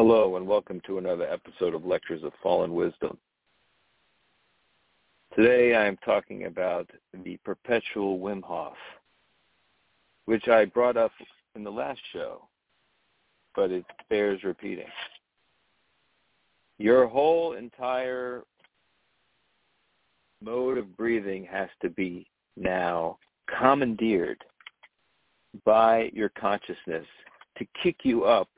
Hello, and welcome to another episode of Lectures of Fallen Wisdom. Today I am talking about the perpetual Wim Hof, which I brought up in the last show, but it bears repeating. Your whole entire mode of breathing has to be now commandeered by your consciousness to kick you up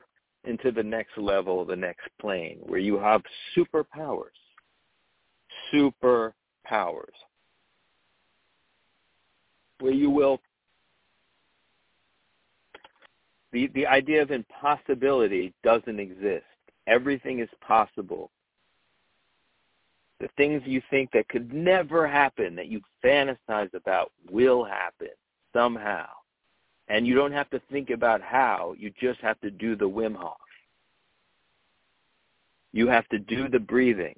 into the next level, the next plane, where you have superpowers. Superpowers. Where you will the, the idea of impossibility doesn't exist. Everything is possible. The things you think that could never happen, that you fantasize about, will happen somehow. And you don't have to think about how. You just have to do the Wim Hof. You have to do the breathing.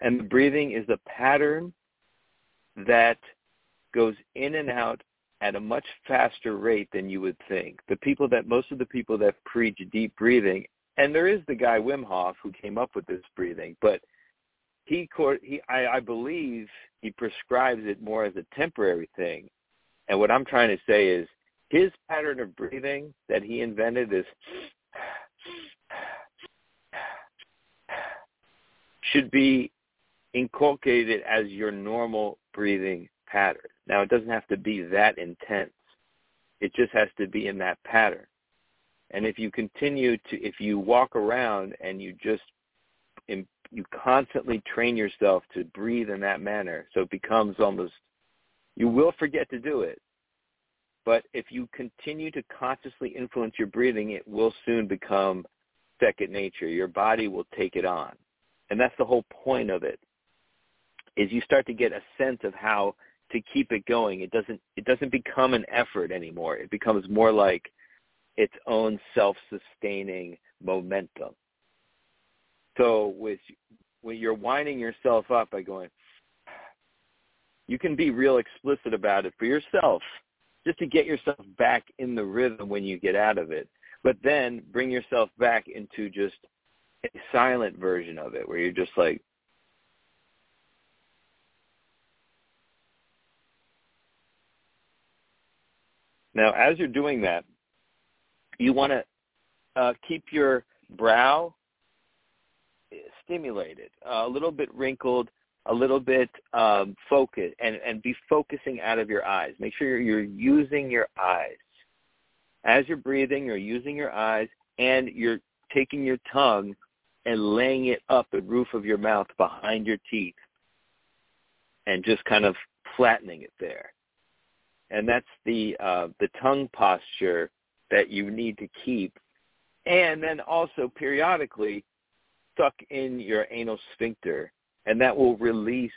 And the breathing is a pattern that goes in and out at a much faster rate than you would think. The people that most of the people that preach deep breathing, and there is the guy Wim Hof who came up with this breathing, but he he I, I believe he prescribes it more as a temporary thing. And what I'm trying to say is his pattern of breathing that he invented is should be inculcated as your normal breathing pattern. Now, it doesn't have to be that intense. It just has to be in that pattern. And if you continue to, if you walk around and you just, you constantly train yourself to breathe in that manner, so it becomes almost, you will forget to do it. But if you continue to consciously influence your breathing, it will soon become second nature. Your body will take it on. And that's the whole point of it, is you start to get a sense of how to keep it going. It doesn't it doesn't become an effort anymore. It becomes more like its own self-sustaining momentum. So with when you're winding yourself up by going, you can be real explicit about it for yourself, just to get yourself back in the rhythm when you get out of it. But then bring yourself back into just a silent version of it, where you're just like, Now, as you're doing that, you want to uh, keep your brow stimulated, a little bit wrinkled, a little bit um, focused, and, and be focusing out of your eyes. Make sure you're, you're using your eyes. As you're breathing, you're using your eyes, and you're taking your tongue and laying it up the roof of your mouth behind your teeth and just kind of flattening it there and that's the uh, the tongue posture that you need to keep, and then also periodically suck in your anal sphincter, and that will release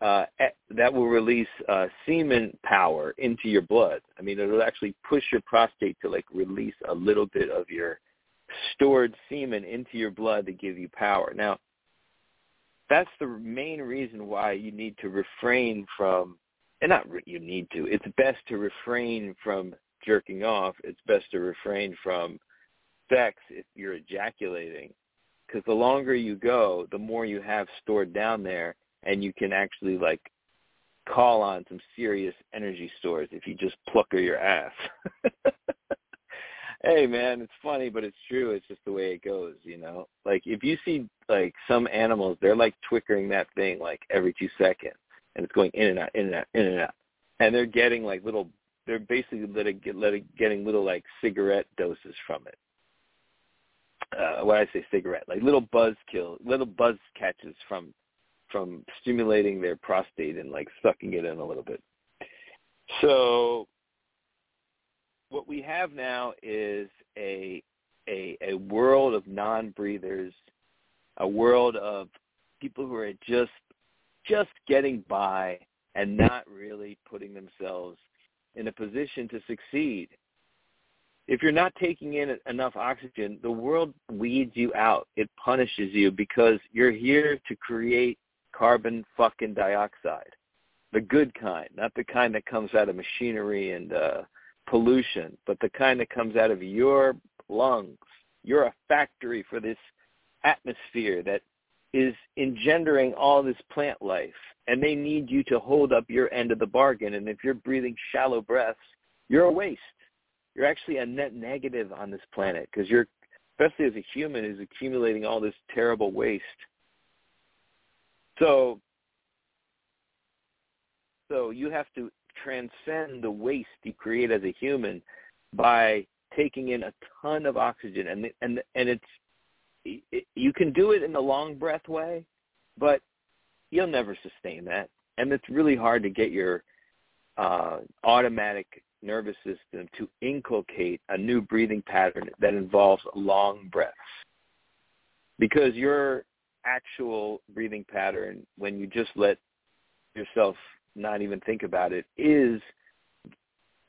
uh, that will release uh, semen power into your blood. I mean, it'll actually push your prostate to like release a little bit of your stored semen into your blood to give you power. Now, that's the main reason why you need to refrain from and not you need to. It's best to refrain from jerking off. It's best to refrain from sex if you're ejaculating, because the longer you go, the more you have stored down there, and you can actually like call on some serious energy stores if you just plucker your ass. hey man, it's funny, but it's true. It's just the way it goes, you know. Like if you see like some animals, they're like twickering that thing like every two seconds and it's going in and out, in and out, in and out, and they're getting like little, they're basically letting, letting, getting little like cigarette doses from it. Uh, what I say cigarette, like little buzz kill, little buzz catches from from stimulating their prostate and like sucking it in a little bit. So what we have now is a a, a world of non-breathers, a world of people who are just just getting by and not really putting themselves in a position to succeed. If you're not taking in enough oxygen, the world weeds you out. It punishes you because you're here to create carbon fucking dioxide. The good kind, not the kind that comes out of machinery and uh, pollution, but the kind that comes out of your lungs You're a factory for this atmosphere that is engendering all this plant life and they need you to hold up your end of the bargain and if you're breathing shallow breaths you're a waste you're actually a net negative on this planet because you're especially as a human is accumulating all this terrible waste so so you have to transcend the waste you create as a human by taking in a ton of oxygen and and and it's you can do it in the long breath way, but you'll never sustain that. And it's really hard to get your uh, automatic nervous system to inculcate a new breathing pattern that involves long breaths. Because your actual breathing pattern, when you just let yourself not even think about it, is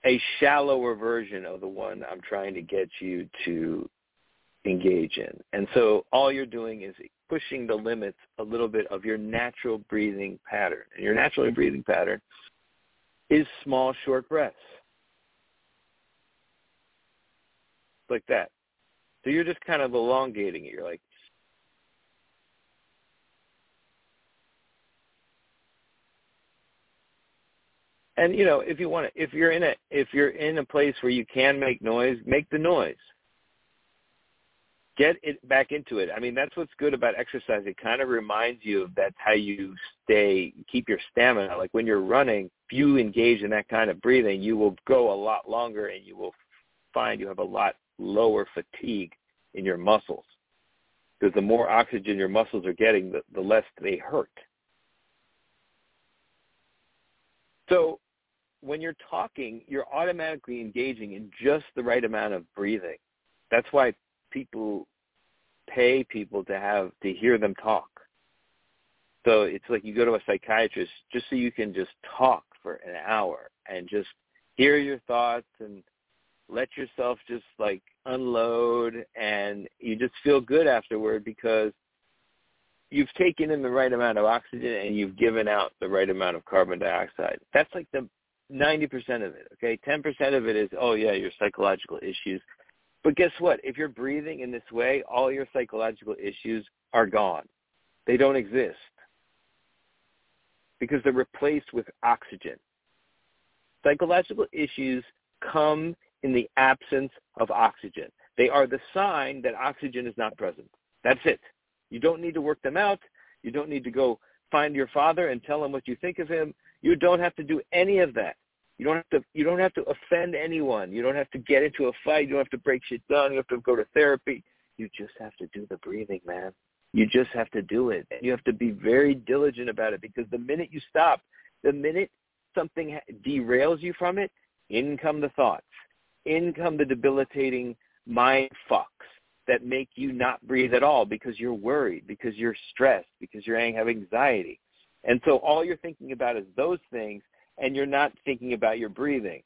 a shallower version of the one I'm trying to get you to engage in. And so all you're doing is pushing the limits a little bit of your natural breathing pattern. And your natural breathing pattern is small, short breaths. Like that. So you're just kind of elongating it. You're like, and you know, if you want to, if you're in a, if you're in a place where you can make noise, make the noise get it back into it. I mean, that's what's good about exercise. It kind of reminds you of that's how you stay, keep your stamina. Like when you're running, if you engage in that kind of breathing, you will go a lot longer and you will find you have a lot lower fatigue in your muscles. Because the more oxygen your muscles are getting, the, the less they hurt. So when you're talking, you're automatically engaging in just the right amount of breathing. That's why people pay people to have to hear them talk. So it's like you go to a psychiatrist just so you can just talk for an hour and just hear your thoughts and let yourself just like unload and you just feel good afterward because you've taken in the right amount of oxygen and you've given out the right amount of carbon dioxide. That's like the 90% of it, okay? 10% of it is, oh yeah, your psychological issues. But guess what? If you're breathing in this way, all your psychological issues are gone. They don't exist because they're replaced with oxygen. Psychological issues come in the absence of oxygen. They are the sign that oxygen is not present. That's it. You don't need to work them out. You don't need to go find your father and tell him what you think of him. You don't have to do any of that. You don't have to you don't have to offend anyone. You don't have to get into a fight. You don't have to break shit down. You have to go to therapy. You just have to do the breathing, man. You just have to do it. and You have to be very diligent about it because the minute you stop, the minute something derails you from it, in come the thoughts. In come the debilitating mind fucks that make you not breathe at all because you're worried, because you're stressed, because you're have anxiety. And so all you're thinking about is those things and you're not thinking about your breathing.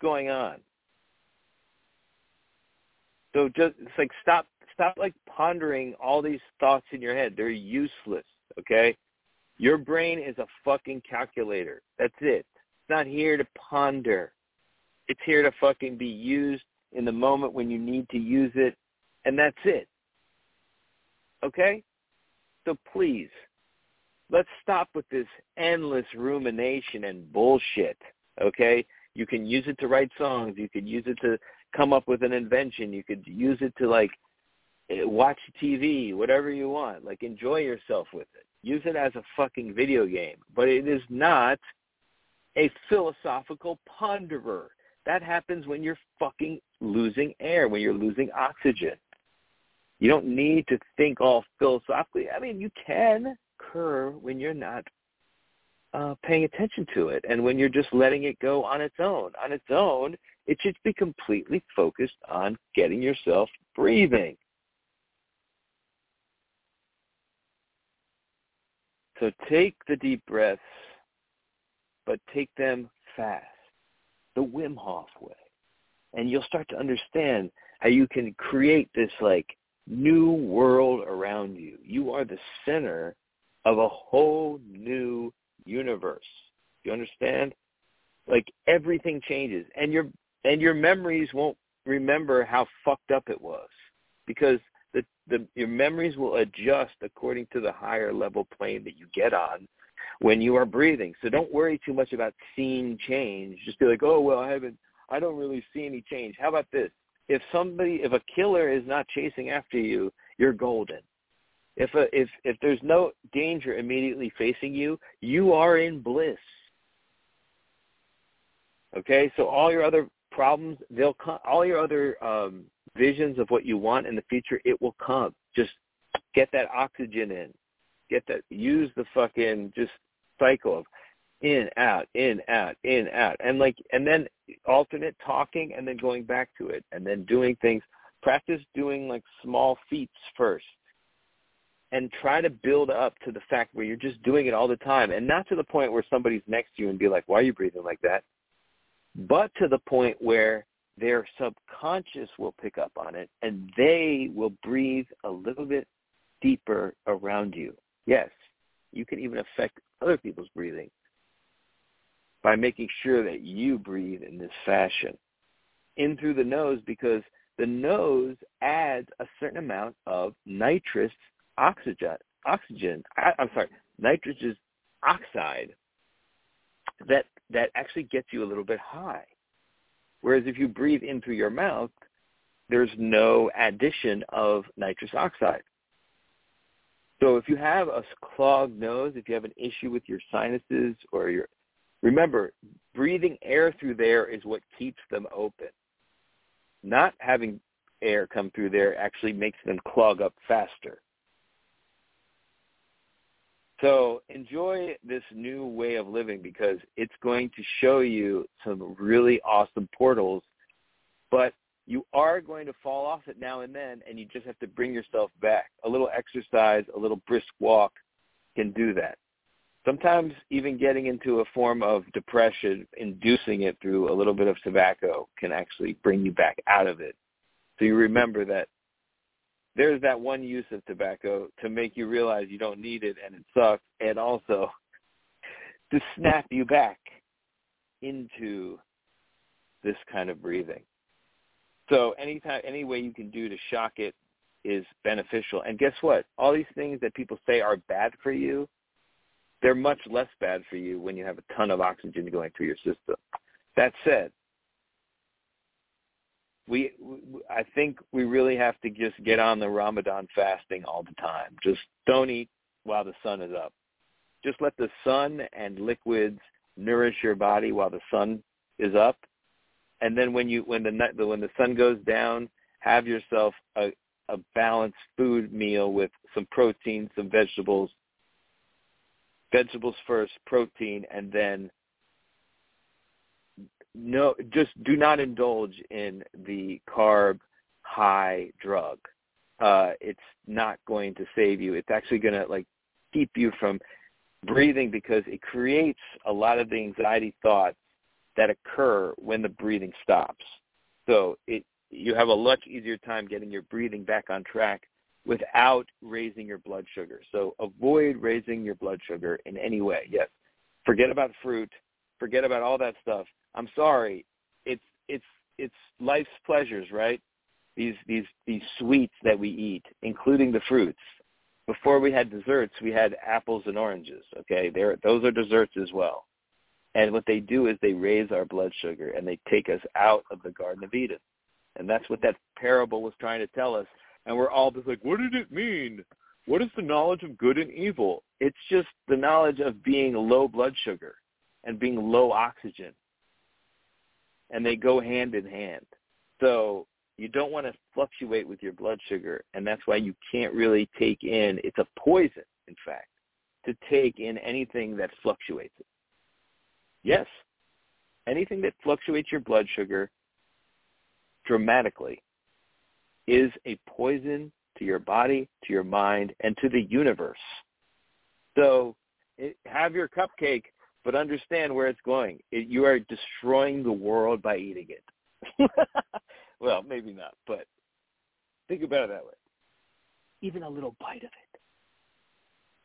going on? So just it's like stop stop like pondering all these thoughts in your head. They're useless, okay? Your brain is a fucking calculator. That's it. Not here to ponder. It's here to fucking be used in the moment when you need to use it, and that's it. Okay? So please, let's stop with this endless rumination and bullshit. Okay, you can use it to write songs. You could use it to come up with an invention. You could use it to like watch TV, whatever you want. Like enjoy yourself with it. Use it as a fucking video game, but it is not a philosophical ponderer. That happens when you're fucking losing air, when you're losing oxygen. You don't need to think all philosophically. I mean, you can, occur when you're not uh, paying attention to it and when you're just letting it go on its own. On its own, it should be completely focused on getting yourself breathing. So take the deep breaths, but take them fast, the Wim Hof way. And you'll start to understand how you can create this like new world around you. You are the center of a whole new universe. You understand? Like everything changes and your and your memories won't remember how fucked up it was because the, the your memories will adjust according to the higher level plane that you get on when you are breathing. So don't worry too much about seeing change. Just be like, oh well, I haven't, I don't really see any change. How about this? If somebody, if a killer is not chasing after you, you're golden. If a, if if there's no danger immediately facing you, you are in bliss. Okay, so all your other problems, they'll come. All your other um, visions of what you want in the future, it will come. Just get that oxygen in. Get that. Use the fucking just cycle of in out in out in out. And like and then alternate talking and then going back to it and then doing things. Practice doing like small feats first and try to build up to the fact where you're just doing it all the time. And not to the point where somebody's next to you and be like why are you breathing like that? But to the point where their subconscious will pick up on it and they will breathe a little bit deeper around you. Yes, you can even affect other people's breathing by making sure that you breathe in this fashion. In through the nose because the nose adds a certain amount of nitrous oxygen, oxygen, I, I'm sorry, nitrogen oxide that that actually gets you a little bit high. Whereas if you breathe in through your mouth, there's no addition of nitrous oxide. So if you have a clogged nose, if you have an issue with your sinuses or your, remember, breathing air through there is what keeps them open. Not having air come through there actually makes them clog up faster. So enjoy this new way of living because it's going to show you some really awesome portals, but you are going to fall off it now and then, and you just have to bring yourself back. A little exercise, a little brisk walk can do that. Sometimes even getting into a form of depression, inducing it through a little bit of tobacco can actually bring you back out of it. So you remember that there's that one use of tobacco to make you realize you don't need it and it sucks, and also to snap you back into this kind of breathing. So anytime, any way you can do to shock it is beneficial. And guess what? All these things that people say are bad for you, they're much less bad for you when you have a ton of oxygen going through your system. That said, we, I think we really have to just get on the Ramadan fasting all the time. Just don't eat while the sun is up. Just let the sun and liquids nourish your body while the sun is up, and then when you when the when the sun goes down, have yourself a a balanced food meal with some protein, some vegetables. Vegetables first, protein, and then no, just do not indulge in the carb high drug. Uh, it's not going to save you. It's actually going to like keep you from breathing because it creates a lot of the anxiety thoughts that occur when the breathing stops. So it you have a much easier time getting your breathing back on track without raising your blood sugar. So avoid raising your blood sugar in any way. Yes. Forget about fruit, forget about all that stuff I'm sorry, it's it's it's life's pleasures, right? These these these sweets that we eat, including the fruits. Before we had desserts, we had apples and oranges. Okay, there those are desserts as well. And what they do is they raise our blood sugar and they take us out of the Garden of Eden. And that's what that parable was trying to tell us. And we're all just like, what did it mean? What is the knowledge of good and evil? It's just the knowledge of being low blood sugar and being low oxygen and they go hand in hand. So you don't want to fluctuate with your blood sugar, and that's why you can't really take in. It's a poison, in fact, to take in anything that fluctuates it. Yes, anything that fluctuates your blood sugar dramatically is a poison to your body, to your mind, and to the universe. So it, have your cupcake but understand where it's going. It, you are destroying the world by eating it. well, maybe not, but think about it that way. Even a little bite of it.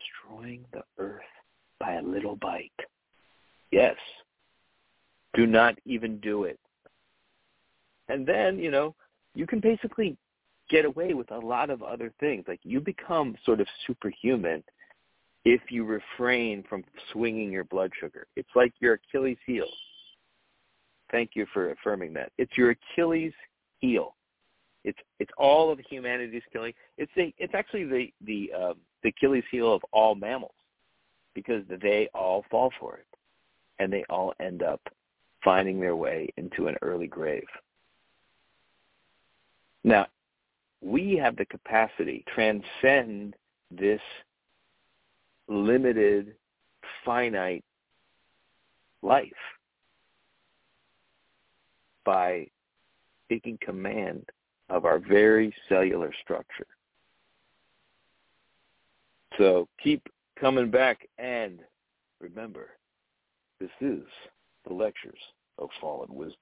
Destroying the earth by a little bite. Yes. Do not even do it. And then, you know, you can basically get away with a lot of other things. Like you become sort of superhuman if you refrain from swinging your blood sugar. It's like your Achilles heel. Thank you for affirming that. It's your Achilles heel. It's it's all of humanity's killing. It's the it's actually the the uh, the Achilles heel of all mammals because they all fall for it, and they all end up finding their way into an early grave. Now, we have the capacity to transcend this limited, finite life by taking command of our very cellular structure. So keep coming back and remember, this is the lectures of fallen wisdom.